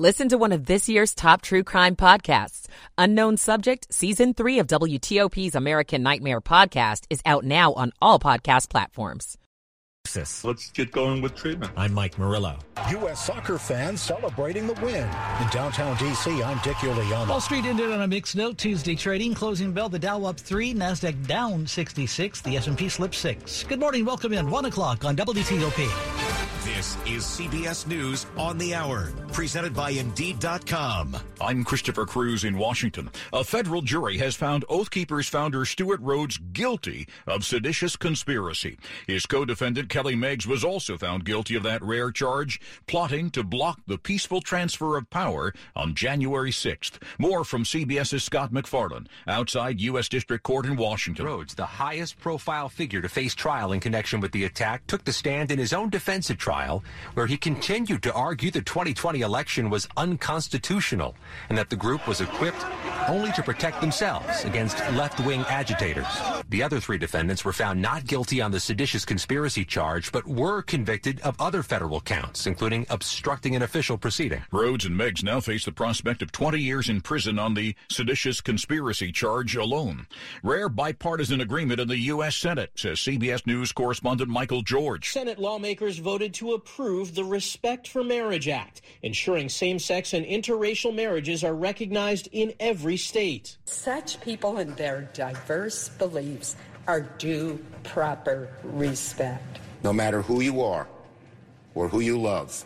Listen to one of this year's top true crime podcasts. Unknown Subject, Season 3 of WTOP's American Nightmare podcast is out now on all podcast platforms. Let's get going with treatment. I'm Mike Murillo. U.S. soccer fans celebrating the win. In downtown D.C., I'm Dick Uliano. Wall Street ended on a mixed note Tuesday trading. Closing bell, the Dow up 3, NASDAQ down 66, the S&P slipped 6. Good morning, welcome in, 1 o'clock on WTOP. This is CBS News on the Hour, presented by Indeed.com. I'm Christopher Cruz in Washington. A federal jury has found Oath Keepers founder Stewart Rhodes guilty of seditious conspiracy. His co-defendant Kelly Meggs was also found guilty of that rare charge, plotting to block the peaceful transfer of power on January 6th. More from CBS's Scott MacFarlane outside U.S. District Court in Washington. Rhodes, the highest profile figure to face trial in connection with the attack, took the stand in his own defensive trial, where he continued to argue the 2020 election was unconstitutional and that the group was equipped only to protect themselves against left-wing agitators. The other three defendants were found not guilty on the seditious conspiracy charge, but were convicted of other federal counts, including obstructing an official proceeding. Rhodes and Meggs now face the prospect of 20 years in prison on the seditious conspiracy charge alone. Rare bipartisan agreement in the U.S. Senate, says CBS News correspondent Michael George. Senate lawmakers voted to approve the Respect for Marriage Act, ensuring same-sex and interracial marriages are recognized in every state. Such people and their diverse beliefs are due proper respect. No matter who you are or who you love,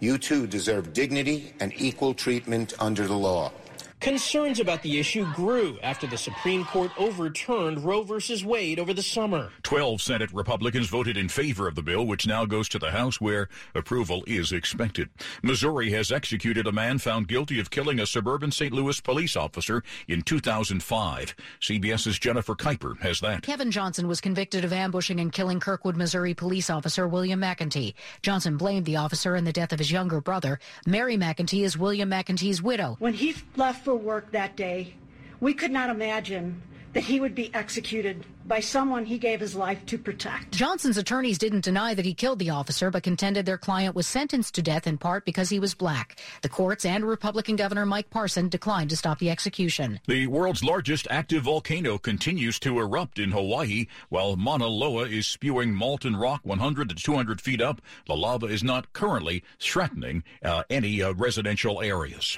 you too deserve dignity and equal treatment under the law. Concerns about the issue grew after the Supreme Court overturned Roe v. Wade over the summer. Twelve Senate Republicans voted in favor of the bill, which now goes to the House where approval is expected. Missouri has executed a man found guilty of killing a suburban St. Louis police officer in 2005. CBS's Jennifer Keiper has that. Kevin Johnson was convicted of ambushing and killing Kirkwood, Missouri police officer William McEntee. Johnson blamed the officer in the death of his younger brother. Mary McEntee is William McEntee's widow. When he left for work that day, we could not imagine that he would be executed by someone he gave his life to protect. Johnson's attorneys didn't deny that he killed the officer, but contended their client was sentenced to death in part because he was black. The courts and Republican Governor Mike Parson declined to stop the execution. The world's largest active volcano continues to erupt in Hawaii while Mauna Loa is spewing molten rock 100 to 200 feet up. The lava is not currently threatening uh, any uh, residential areas.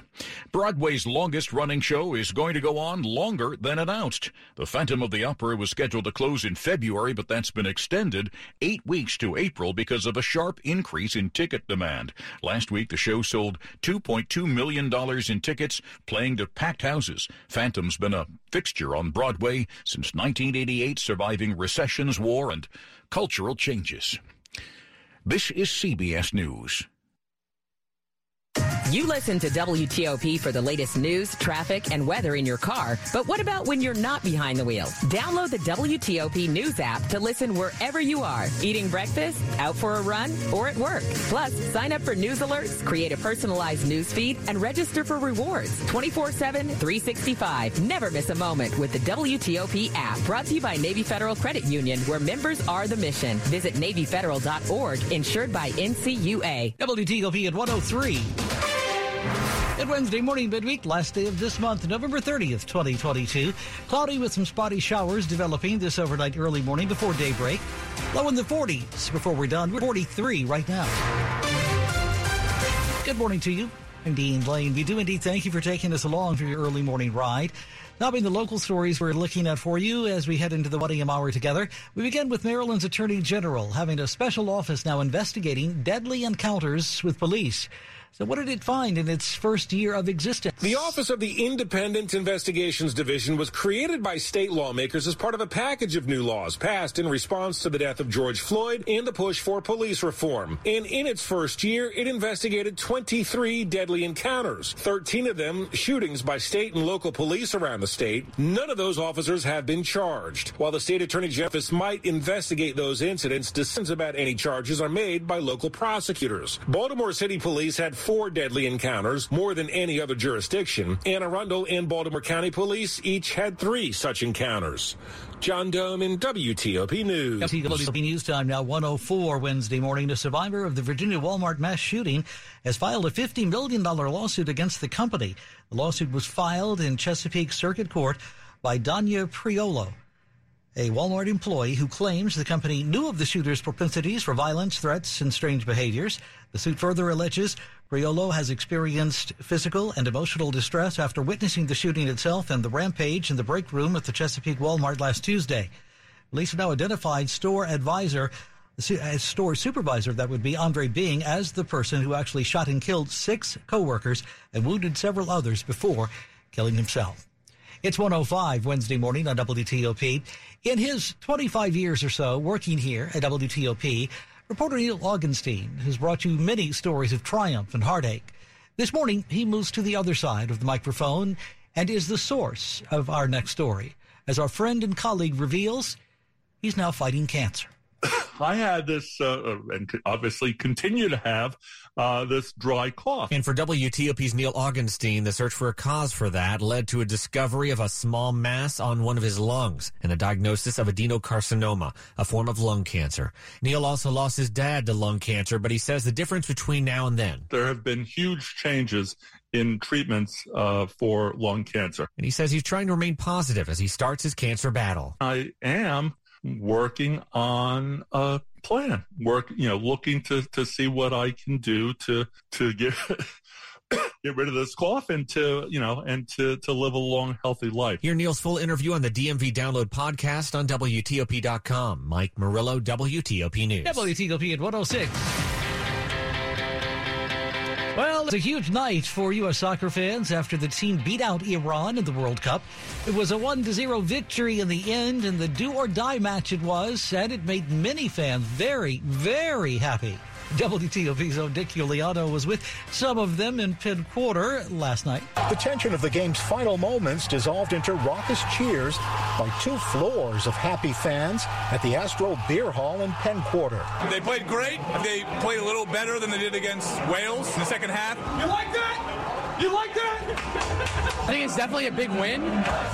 Broadway's longest running show is going to go on longer than announced. The Phantom of the Opera was scheduled to close in February, but that's been extended eight weeks to April because of a sharp increase in ticket demand. Last week, the show sold $2.2 million in tickets, playing to packed houses. Phantom's been a fixture on Broadway since 1988, surviving recessions, war, and cultural changes. This is CBS News. You listen to WTOP for the latest news, traffic, and weather in your car. But what about when you're not behind the wheel? Download the WTOP News app to listen wherever you are, eating breakfast, out for a run, or at work. Plus, sign up for news alerts, create a personalized news feed, and register for rewards 24 7, 365. Never miss a moment with the WTOP app. Brought to you by Navy Federal Credit Union, where members are the mission. Visit NavyFederal.org, insured by NCUA. WTOP at 103. Good Wednesday morning, midweek, last day of this month, November 30th, 2022. Cloudy with some spotty showers developing this overnight early morning before daybreak. Low in the 40s before we're done. We're 43 right now. Good morning to you. I'm Dean Lane. We do indeed thank you for taking us along for your early morning ride. Now, being the local stories we're looking at for you as we head into the 1 a.m. hour together, we begin with Maryland's Attorney General having a special office now investigating deadly encounters with police. So, what did it find in its first year of existence? The Office of the Independent Investigations Division was created by state lawmakers as part of a package of new laws passed in response to the death of George Floyd and the push for police reform. And in its first year, it investigated 23 deadly encounters, 13 of them shootings by state and local police around the state. None of those officers have been charged. While the state attorney general might investigate those incidents, decisions about any charges are made by local prosecutors. Baltimore City Police had four deadly encounters, more than any other jurisdiction. Anne Arundel and Baltimore County Police each had three such encounters. John Domen WTOP News. WTOP News Time now 104 Wednesday morning. The survivor of the Virginia Walmart mass shooting has filed a $50 million lawsuit against the company. The lawsuit was filed in Chesapeake Circuit Court by Donya Prioleau a Walmart employee who claims the company knew of the shooter's propensities for violence, threats, and strange behaviors. The suit further alleges Prioleau has experienced physical and emotional distress after witnessing the shooting itself and the rampage in the break room at the Chesapeake Walmart last Tuesday. Police now identified store advisor, as store supervisor, that would be Andre Bing, as the person who actually shot and killed six coworkers and wounded several others before killing himself. It's 105 Wednesday morning on WTOP. In his 25 years or so working here at WTOP, reporter Neil Augenstein has brought you many stories of triumph and heartache. This morning, he moves to the other side of the microphone and is the source of our next story. As our friend and colleague reveals, he's now fighting cancer. I had this, uh, and obviously continue to have uh, this dry cough. And for WTOP's Neil Augenstein, the search for a cause for that led to a discovery of a small mass on one of his lungs and a diagnosis of adenocarcinoma, a form of lung cancer. Neil also lost his dad to lung cancer, but he says the difference between now and then. There have been huge changes in treatments uh, for lung cancer. And he says he's trying to remain positive as he starts his cancer battle. I am working on a plan work you know looking to to see what i can do to to get get rid of this cough and to you know and to to live a long healthy life. Hear neil's full interview on the dmv download podcast on wtop.com mike murillo wtop news. Wtop at 106 well, it's a huge night for U.S. soccer fans after the team beat out Iran in the World Cup. It was a 1 0 victory in the end, and the do or die match it was, and it made many fans very, very happy. WTOP's own Dick Uliano was with some of them in Penn Quarter last night. The tension of the game's final moments dissolved into raucous cheers by two floors of happy fans at the Astro Beer Hall in Penn Quarter. They played great. They played a little better than they did against Wales in the second half. You like that? You like that? I think it's definitely a big win.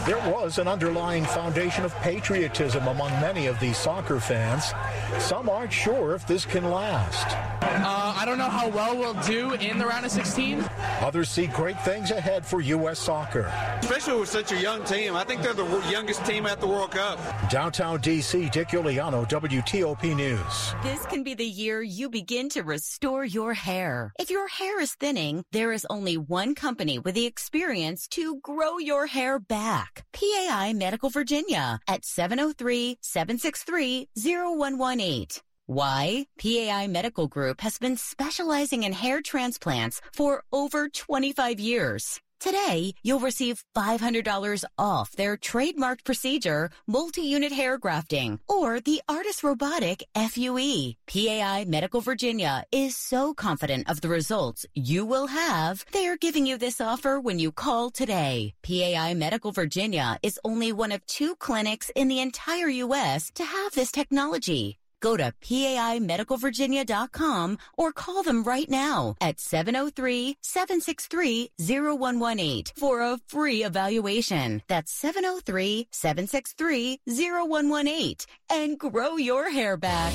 There was an underlying foundation of patriotism among many of these soccer fans. Some aren't sure if this can last. Uh, I don't know how well we'll do in the round of 16. Others see great things ahead for U.S. soccer. Especially with such a young team. I think they're the youngest team at the World Cup. Downtown D.C., Dick Uliano, WTOP News. This can be the year you begin to restore your hair. If your hair is thinning, there is only one company with the experience to grow your hair back. PAI Medical Virginia at 703-763-0118. Why? PAI Medical Group has been specializing in hair transplants for over 25 years. Today, you'll receive $500 off their trademarked procedure, multi-unit hair grafting, or the ARTAS Robotic FUE. PAI Medical Virginia is so confident of the results you will have, they are giving you this offer when you call today. PAI Medical Virginia is only one of two clinics in the entire U.S. to have this technology. Go to PAIMedicalVirginia.com or call them right now at 703-763-0118 for a free evaluation. That's 703-763-0118 and grow your hair back.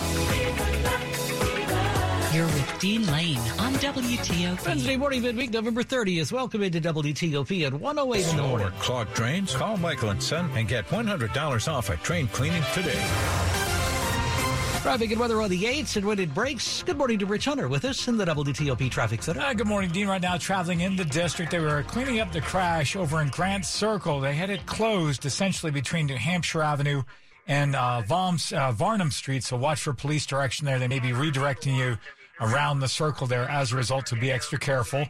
You're with Dean Lane on WTOP. Wednesday morning, midweek, November 30th. Welcome into WTOP at 108 in the morning. clogged drains? Call Michael and Son and get $100 off a train cleaning today. Traffic and weather on the 8s and when it breaks. Good morning to Rich Hunter with us in the WTOP Traffic Center. Uh, good morning, Dean. Right now, traveling in the district, they were cleaning up the crash over in Grant Circle. They had it closed essentially between New Hampshire Avenue and uh, Voms, uh, Varnum Street. So watch for police direction there. They may be redirecting you around the circle there as a result, to be extra careful.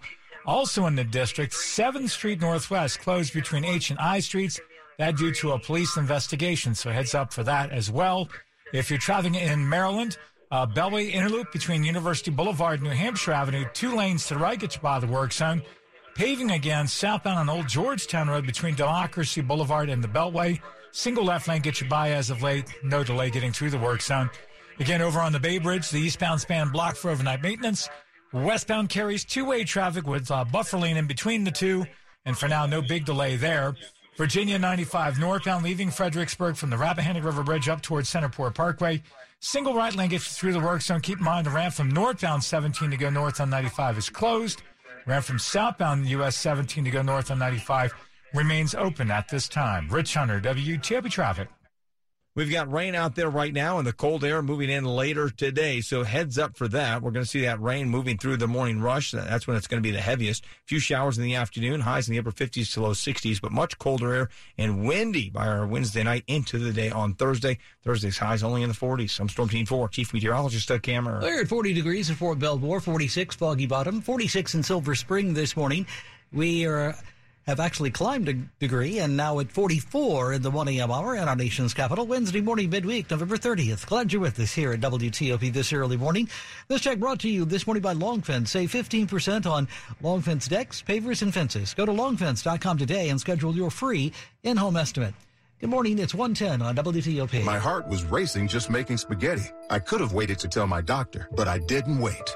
Also in the district, 7th Street Northwest closed between H and I Streets. That due to a police investigation. So heads up for that as well. If you're traveling in Maryland, uh, Beltway Interloop between University Boulevard and New Hampshire Avenue, two lanes to the right gets you by the work zone. Paving again southbound on Old Georgetown Road between Democracy Boulevard and the Beltway. Single left lane gets you by as of late. No delay getting through the work zone. Again, over on the Bay Bridge, the eastbound span blocked for overnight maintenance. Westbound carries two-way traffic with uh, buffer lane in between the two. And for now, no big delay there. Virginia 95 northbound leaving Fredericksburg from the Rappahannock River Bridge up towards Centreport Parkway. Single right lane gets through the work zone. Keep in mind the ramp from northbound 17 to go north on 95 is closed. Ramp from southbound US 17 to go north on 95 remains open at this time. Rich Hunter, WTOP Traffic. We've got rain out there right now and the cold air moving in later today. So heads up for that. We're going to see that rain moving through the morning rush. That's when it's going to be the heaviest. A few showers in the afternoon, highs in the upper 50s to low 60s, but much colder air and windy by our Wednesday night into the day on Thursday. Thursday's highs only in the 40s. I'm Storm Team 4, Chief Meteorologist Doug Kammerer. We're at 40 degrees at Fort Belvoir, 46 Foggy Bottom, 46 in Silver Spring this morning. We are have actually climbed a degree and now at 44 in the 1 a.m. hour in our nation's capital. Wednesday morning, midweek, November 30th. Glad you're with us here at WTOP this early morning. This check brought to you this morning by Longfence. Save 15% on Longfence decks, pavers, and fences. Go to longfence.com today and schedule your free in-home estimate. Good morning. It's 110 on WTOP. My heart was racing just making spaghetti. I could have waited to tell my doctor, but I didn't wait.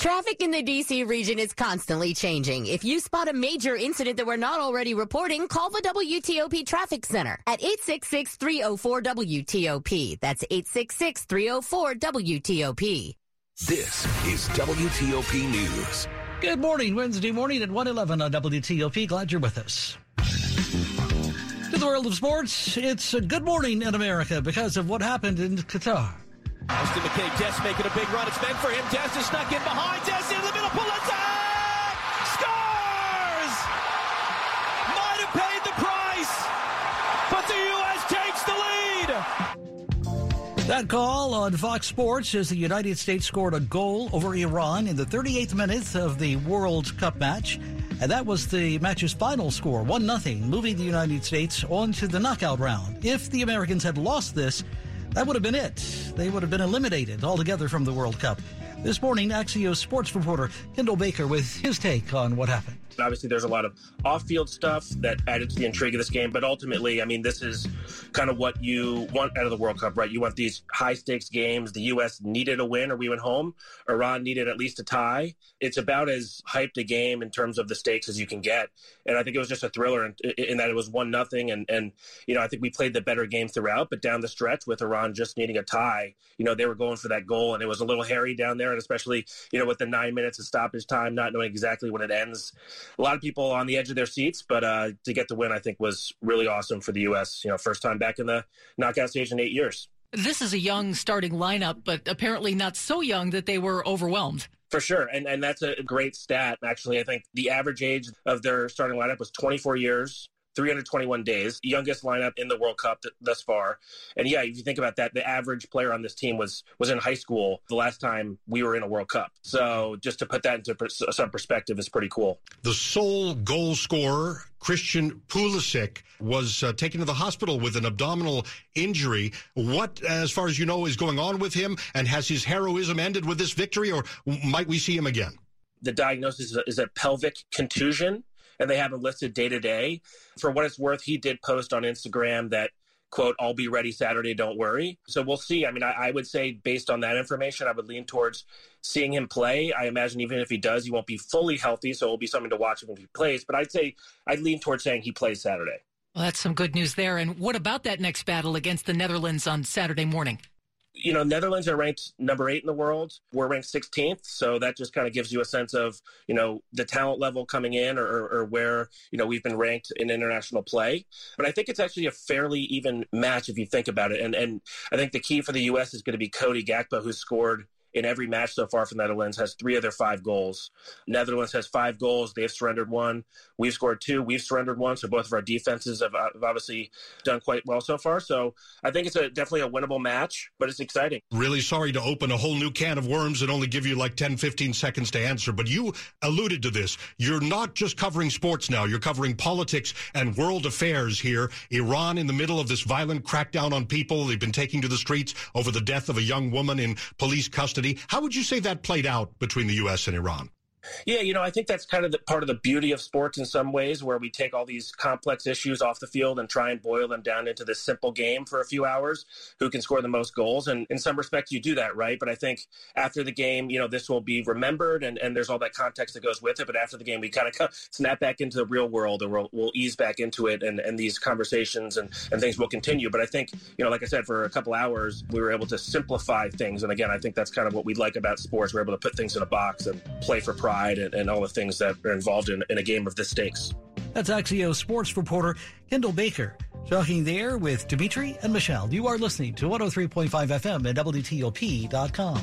Traffic in the DC region is constantly changing. If you spot a major incident that we're not already reporting, call the WTOP Traffic Center at 866-304-WTOP. That's 866-304-WTOP. This is WTOP News. Good morning, Wednesday morning at 111 on WTOP. Glad you're with us. To the world of sports, it's a good morning in America because of what happened in Qatar. Weston McKennie, Dest making a big run. It's meant for him. Dest is stuck in behind. Dest in the middle. Pulisic scores. Might have paid the price, but the U.S. takes the lead. That call on Fox Sports as the United States scored a goal over Iran in the 38th minute of the World Cup match. And that was the match's final score, 1 0, moving the United States on to the knockout round. If the Americans had lost this, that would have been it. They would have been eliminated altogether from the World Cup. This morning, Axios sports reporter Kendall Baker with his take on what happened. Obviously, there's a lot of off field stuff that added to the intrigue of this game, but ultimately, I mean, this is kind of what you want out of the World Cup, right? You want these high stakes games. The U.S. needed a win or we went home. Iran needed at least a tie. It's about as hyped a game in terms of the stakes as you can get. And I think it was just a thriller in, in that it was one nothing. And, and, you know, I think we played the better game throughout, but down the stretch with Iran just needing a tie, you know, they were going for that goal and it was a little hairy down there. And especially, you know, with the nine minutes of stoppage time, not knowing exactly when it ends a lot of people on the edge of their seats, but uh, to get the win, I think was really awesome for the U.S. You know, first time back in the knockout stage in eight years. This is a young starting lineup, but apparently not so young that they were overwhelmed. For sure. And and that's a great stat. Actually, I think the average age of their starting lineup was 24 years. 321 days, youngest lineup in the World Cup th- thus far. And yeah, if you think about that, the average player on this team was was in high school the last time we were in a World Cup. So just to put that into per- some perspective is pretty cool. The sole goal scorer, Christian Pulisic, was uh, taken to the hospital with an abdominal injury. What, as far as you know, is going on with him? And has his heroism ended with this victory, or might we see him again? The diagnosis is a, is a pelvic contusion and they have him listed day to day. For what it's worth, he did post on Instagram that quote i'll be ready saturday don't worry. So we'll see. I mean I, I, would say based on that information i would lean towards seeing him play. I imagine even if he does he won't be fully healthy so it'll be something to watch him if he plays. But i'd say i'd lean towards saying he plays saturday. Well that's some good news there. And what about that next battle against the netherlands on saturday morning you know, Netherlands are ranked number eight in the world. We're ranked 16th. So that just kind of gives you a sense of, you know, the talent level coming in or, or, where, you know, we've been ranked in international play. But I think it's actually a fairly even match if you think about it. And, and I think the key for the U.S. is going to be Cody Gakpo, who scored in every match so far for Netherlands, has three of their five goals. Netherlands has five goals. They've surrendered one. We've scored two. We've surrendered one. So both of our defenses have, uh, have obviously done quite well so far. So I think it's a, definitely a winnable match, but it's exciting. Really sorry to open a whole new can of worms and only give you like 10, 15 seconds to answer, but you alluded to this. You're not just covering sports now. You're covering politics and world affairs here. Iran in the middle of this violent crackdown on people. They've been taking to the streets over the death of a young woman in police custody. How would you say that played out between the U.S. and Iran? Yeah, you know, I think that's kind of the part of the beauty of sports in some ways, where we take all these complex issues off the field and try and boil them down into this simple game for a few hours. Who can score the most goals? And in some respects, you do that, right? But I think after the game, you know, this will be remembered, and, and there's all that context that goes with it. But after the game, we kind of snap back into the real world, and we'll, we'll ease back into it, and, and these conversations and, and things will continue. But I think, you know, like I said, for a couple hours, we were able to simplify things. And again, I think that's kind of what we like about sports. We're able to put things in a box and play for pride pride and, and all the things that are involved in, in a game of this stakes. That's Axios sports reporter Kendall Baker. Talking there with Dimitri and Michelle. You are listening to 103.5 FM at WTOP.com.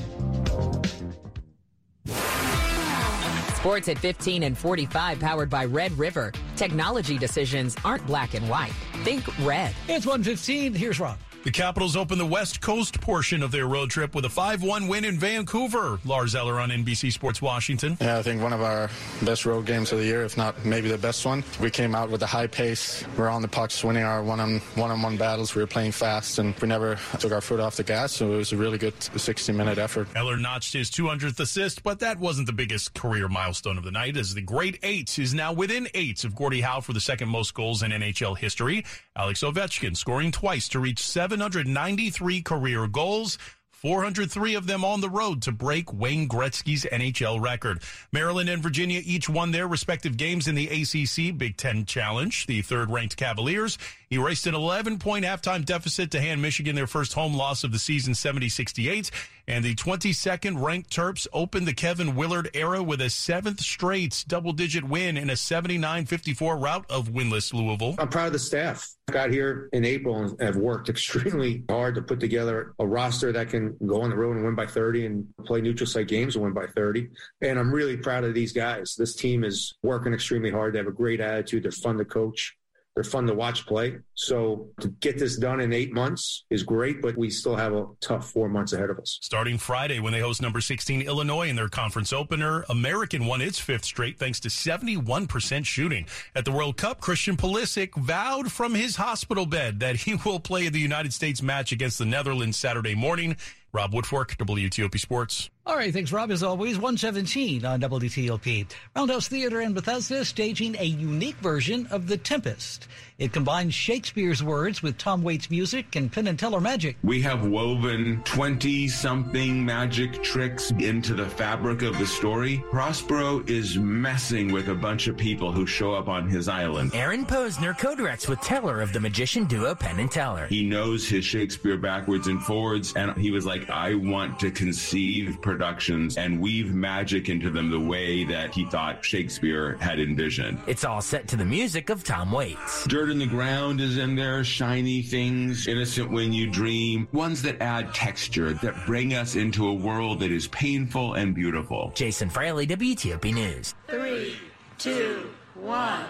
Sports at 15 and 45 powered by Red River. Technology decisions aren't black and white. Think red. It's 115. Here's Rob. The Capitals open the West Coast portion of their road trip with a 5-1 win in Vancouver. Lars Eller on NBC Sports Washington. Yeah, I think one of our best road games of the year, if not maybe the best one. We came out with a high pace. We are on the pucks, winning our one-on one-on-one battles. We were playing fast, and we never took our foot off the gas. So it was a really good 60-minute effort. Eller notched his 200th assist, but that wasn't the biggest career milestone of the night, as the great eight is now within eight of Gordie Howe for the second most goals in NHL history. Alex Ovechkin scoring twice to reach 793 career goals. 403 of them on the road to break Wayne Gretzky's NHL record. Maryland and Virginia each won their respective games in the ACC Big Ten Challenge. The third ranked Cavaliers erased an 11 point halftime deficit to hand Michigan their first home loss of the season 70 68. And the 22nd ranked Terps opened the Kevin Willard era with a seventh straight double digit win in a 79 54 rout of winless Louisville. I'm proud of the staff. Got here in April and have worked extremely hard to put together a roster that can go on the road and win by 30 and play neutral site games and win by 30. And I'm really proud of these guys. This team is working extremely hard. They have a great attitude. They're fun to coach. They're fun to watch play. So to get this done in eight months is great, but we still have a tough four months ahead of us. Starting Friday when they host number 16 Illinois in their conference opener, American won its fifth straight thanks to 71% shooting. At the World Cup, Christian Pulisic vowed from his hospital bed that he will play the United States match against the Netherlands Saturday morning. Rob Woodfork, WTOP Sports. All right, thanks, Rob. As always, 117 on WTOP. Roundhouse Theater in Bethesda staging a unique version of The Tempest. It combines Shakespeare's words with Tom Waits music and Penn and Teller magic. We have woven 20 something magic tricks into the fabric of the story. Prospero is messing with a bunch of people who show up on his island. Aaron Posner co-directs with Teller of the magician duo Penn and Teller. He knows his Shakespeare backwards and forwards, and he was like, I want to conceive productions and weave magic into them the way that he thought Shakespeare had envisioned. It's all set to the music of Tom Waits. Dirt in the ground is in there, shiny things, innocent when you dream, ones that add texture, that bring us into a world that is painful and beautiful. Jason Fraley, WTOP News. Three, two, one.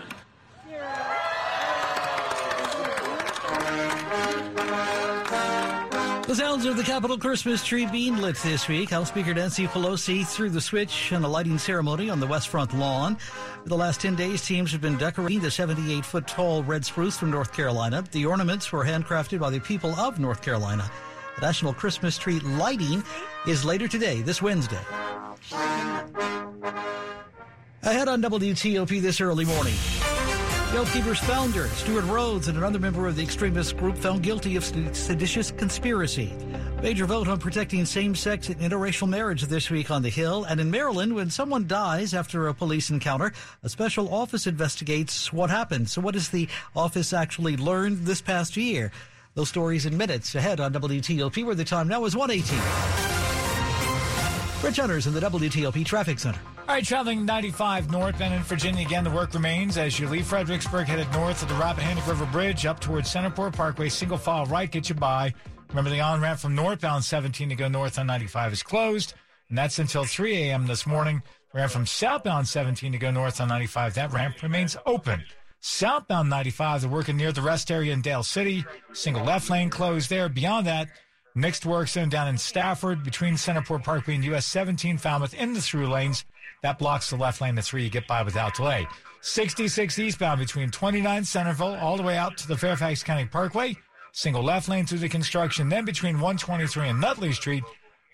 The sounds of the Capitol Christmas tree being lit this week. House Speaker Nancy Pelosi threw the switch in a lighting ceremony on the West Front lawn. For the last 10 days, teams have been decorating the 78 foot tall red spruce from North Carolina. The ornaments were handcrafted by the people of North Carolina. The National Christmas Tree lighting is later today, this Wednesday. Ahead on WTOP this early morning. Keepers founder Stewart Rhodes and another member of the extremist group found guilty of seditious conspiracy. Major vote on protecting same-sex and interracial marriage this week on the Hill. And in Maryland, when someone dies after a police encounter, a special office investigates what happened. So what has the office actually learned this past year? Those stories in minutes ahead on WTOP, where the time now is 118. Rich Hunters in the WTOP Traffic Center. All right, traveling 95 north northbound in Virginia again, the work remains as you leave Fredericksburg, headed north of the Rappahannock River Bridge up towards Centreport Parkway. Single file right, get you by. Remember, the on ramp from northbound 17 to go north on 95 is closed. and that's until 3 a.m. this morning. Ran from southbound 17 to go north on 95. That ramp remains open. Southbound 95, they're working near the rest area in Dale City. Single left lane closed there. Beyond that, mixed work zone down in Stafford between Centreport Parkway and US 17 Falmouth in the through lanes. That blocks the left lane. That's where you get by without delay. 66 eastbound between 29 Centreville all the way out to the Fairfax County Parkway. Single left lane through the construction. Then between 123 and Nutley Street,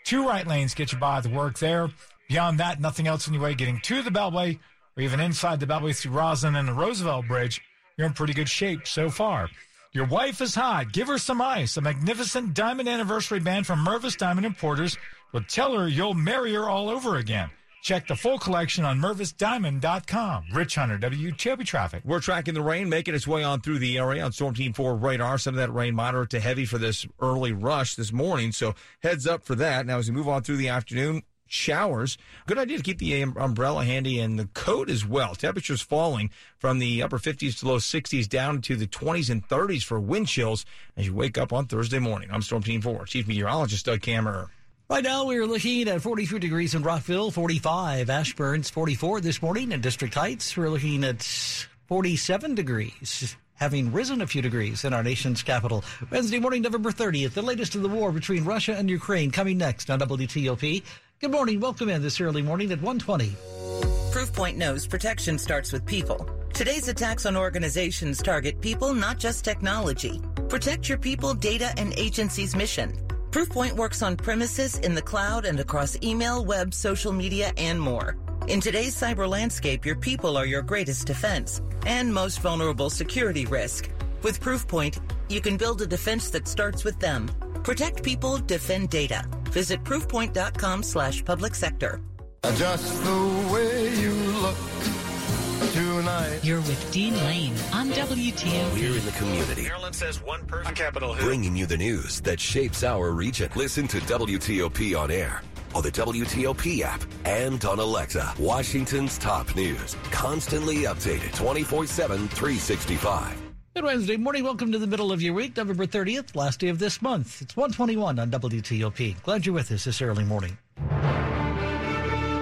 two right lanes get you by the work there. Beyond that, nothing else in your way getting to the Beltway or even inside the Beltway through Rosslyn and the Roosevelt Bridge. You're in pretty good shape so far. Your wife is hot. Give her some ice. A magnificent diamond anniversary band from Mervis Diamond Importers will tell her you'll marry her all over again. Check the full collection on MervisDiamond.com. Rich Hunter, WTOP Traffic. We're tracking the rain making its way on through the area on Storm Team 4 radar. Some of that rain moderate to heavy for this early rush this morning. So heads up for that. Now, as we move on through the afternoon, showers. Good idea to keep the um, umbrella handy and the coat as well. Temperatures falling from the upper 50s to low 60s down to the 20s and 30s for wind chills as you wake up on Thursday morning. I'm Storm Team 4 Chief Meteorologist Doug Kammerer. Right now, we're looking at 43 degrees in Rockville, 45 Ashburns, 44 this morning in District Heights. We're looking at 47 degrees, having risen a few degrees in our nation's capital. Wednesday morning, November 30th, the latest of the war between Russia and Ukraine coming next on WTOP. Good morning. Welcome in this early morning at 120. Proofpoint knows protection starts with people. Today's attacks on organizations target people, not just technology. Protect your people, data, and agency's mission. Proofpoint works on premises, in the cloud, and across email, web, social media, and more. In today's cyber landscape, your people are your greatest defense and most vulnerable security risk. With Proofpoint, you can build a defense that starts with them. Protect people, defend data. Visit proofpoint.com slash public sector. Just the way you look tonight. You're with Dean Lane on WTOP. We're in the community. Maryland says one person on Capitol Hill. Bringing you the news that shapes our region. Listen to WTOP on air, on the WTOP app, and on Alexa. Washington's top news. Constantly updated 24 7, 365. Good Wednesday morning. Welcome to the middle of your week, November 30th, last day of this month. It's 121 on WTOP. Glad you're with us this early morning.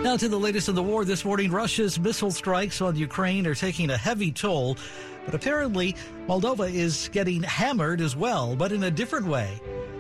Now to the latest in the war this morning. Russia's missile strikes on Ukraine are taking a heavy toll, but apparently Moldova is getting hammered as well, but in a different way.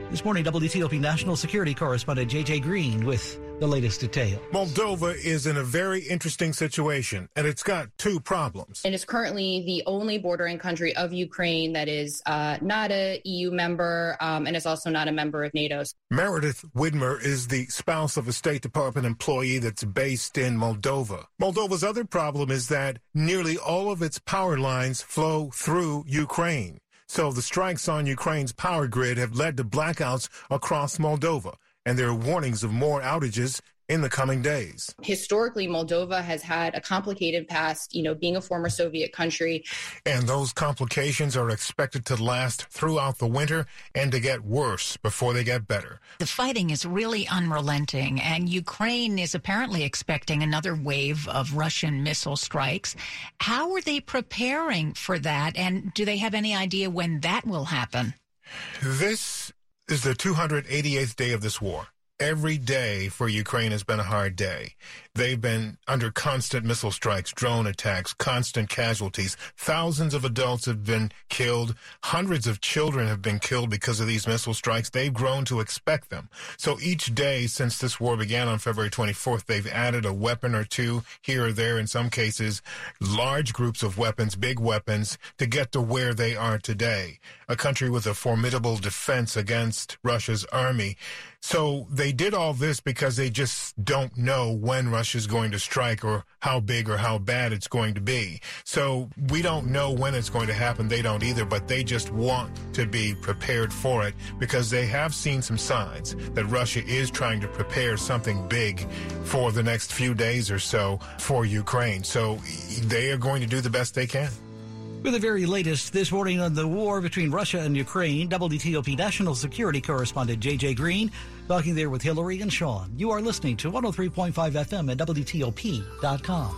This morning, WTOP national security correspondent JJ Green with the latest detail. Moldova is in a very interesting situation, and it's got two problems. And It is currently the only bordering country of Ukraine that is uh, not a EU member, um, and is also not a member of NATO. Meredith Widmer is the spouse of a State Department employee that's based in Moldova. Moldova's other problem is that nearly all of its power lines flow through Ukraine. So the strikes on Ukraine's power grid have led to blackouts across Moldova and there are warnings of more outages in the coming days. Historically, Moldova has had a complicated past, you know, being a former Soviet country. And those complications are expected to last throughout the winter and to get worse before they get better. The fighting is really unrelenting, and Ukraine is apparently expecting another wave of Russian missile strikes. How are they preparing for that, and do they have any idea when that will happen? This is the 288th day of this war. Every day for Ukraine has been a hard day. They've been under constant missile strikes, drone attacks, constant casualties. Thousands of adults have been killed. Hundreds of children have been killed because of these missile strikes. They've grown to expect them. So each day since this war began on February 24th, they've added a weapon or two here or there, in some cases, large groups of weapons, big weapons, to get to where they are today. A country with a formidable defense against Russia's army. So they did all this because they just don't know when Russia's going to strike or how big or how bad it's going to be. So we don't know when it's going to happen. They don't either, but they just want to be prepared for it because they have seen some signs that Russia is trying to prepare something big for the next few days or so for Ukraine. So they are going to do the best they can. With the very latest this morning on the war between Russia and Ukraine, WTOP national security correspondent JJ Green talking there with Hillary and Sean. You are listening to 103.5 FM at WTOP.com.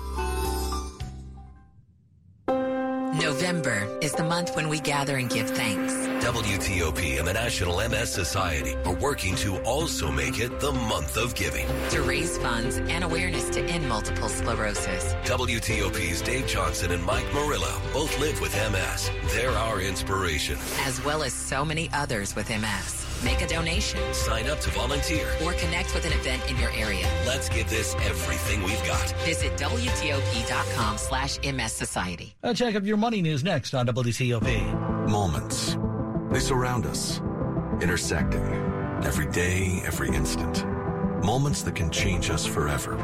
November is the month when we gather and give thanks WTOP and the National MS Society are working to also make it the month of giving. To raise funds and awareness to end multiple sclerosis. WTOP's Dave Johnson and Mike Murillo both live with MS. They're our inspiration. As well as so many others with MS. Make a donation. Sign up to volunteer. Or connect with an event in your area. Let's give this everything we've got. Visit WTOP.com slash MS Society. Uh, check out your money news next on WTOP. Moments. They surround us, intersecting every day, every instant. Moments that can change us forever.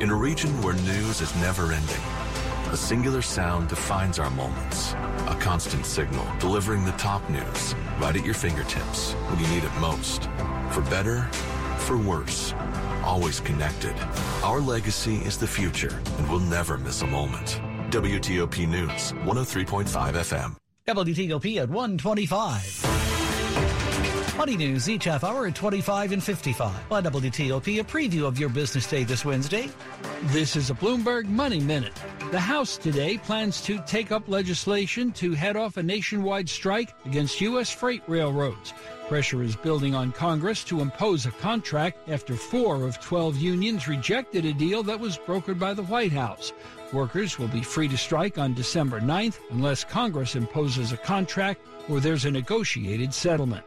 In a region where news is never ending, a singular sound defines our moments. A constant signal delivering the top news right at your fingertips when you need it most. For better, for worse, always connected. Our legacy is the future, and we'll never miss a moment. WTOP News, 103.5 FM. WTOP at 125. Money news each half hour at 25 and 55. By WTOP, a preview of your business day this Wednesday. This is a Bloomberg Money Minute. The House today plans to take up legislation to head off a nationwide strike against U.S. freight railroads. Pressure is building on Congress to impose a contract after four of 12 unions rejected a deal that was brokered by the White House. Workers will be free to strike on December 9th unless Congress imposes a contract or there's a negotiated settlement.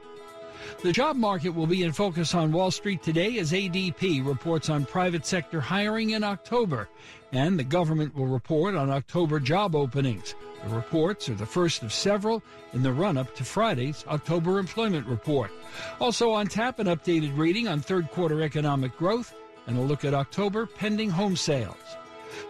The job market will be in focus on Wall Street today as ADP reports on private sector hiring in October, and the government will report on October job openings. The reports are the first of several in the run up to Friday's October employment report. Also on tap, an updated reading on third quarter economic growth and a look at October pending home sales.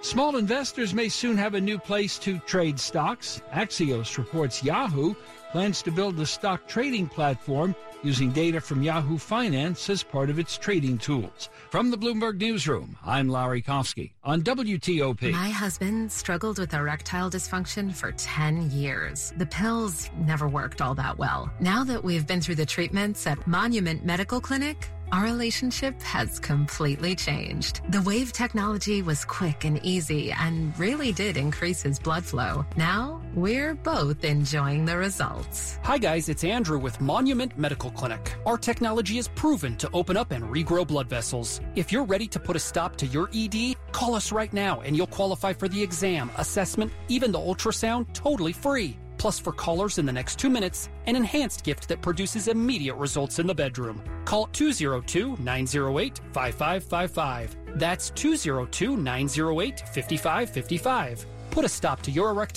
Small investors may soon have a new place to trade stocks. Axios reports Yahoo plans to build a stock trading platform using data from Yahoo Finance as part of its trading tools. From the Bloomberg Newsroom, I'm Larry Kofsky on WTOP. My husband struggled with erectile dysfunction for 10 years. The pills never worked all that well. Now that we've been through the treatments at Monument Medical Clinic, our relationship has completely changed. The Wave technology was quick and easy and really did increase his blood flow. Now, we're both enjoying the results. Hi, guys, it's Andrew with Monument Medical Clinic. Our technology is proven to open up and regrow blood vessels. If you're ready to put a stop to your ED, call us right now and you'll qualify for the exam, assessment, even the ultrasound totally free. Plus, for callers in the next two minutes, an enhanced gift that produces immediate results in the bedroom. Call 202 908 5555. That's 202 908 5555. Put a stop to your erectile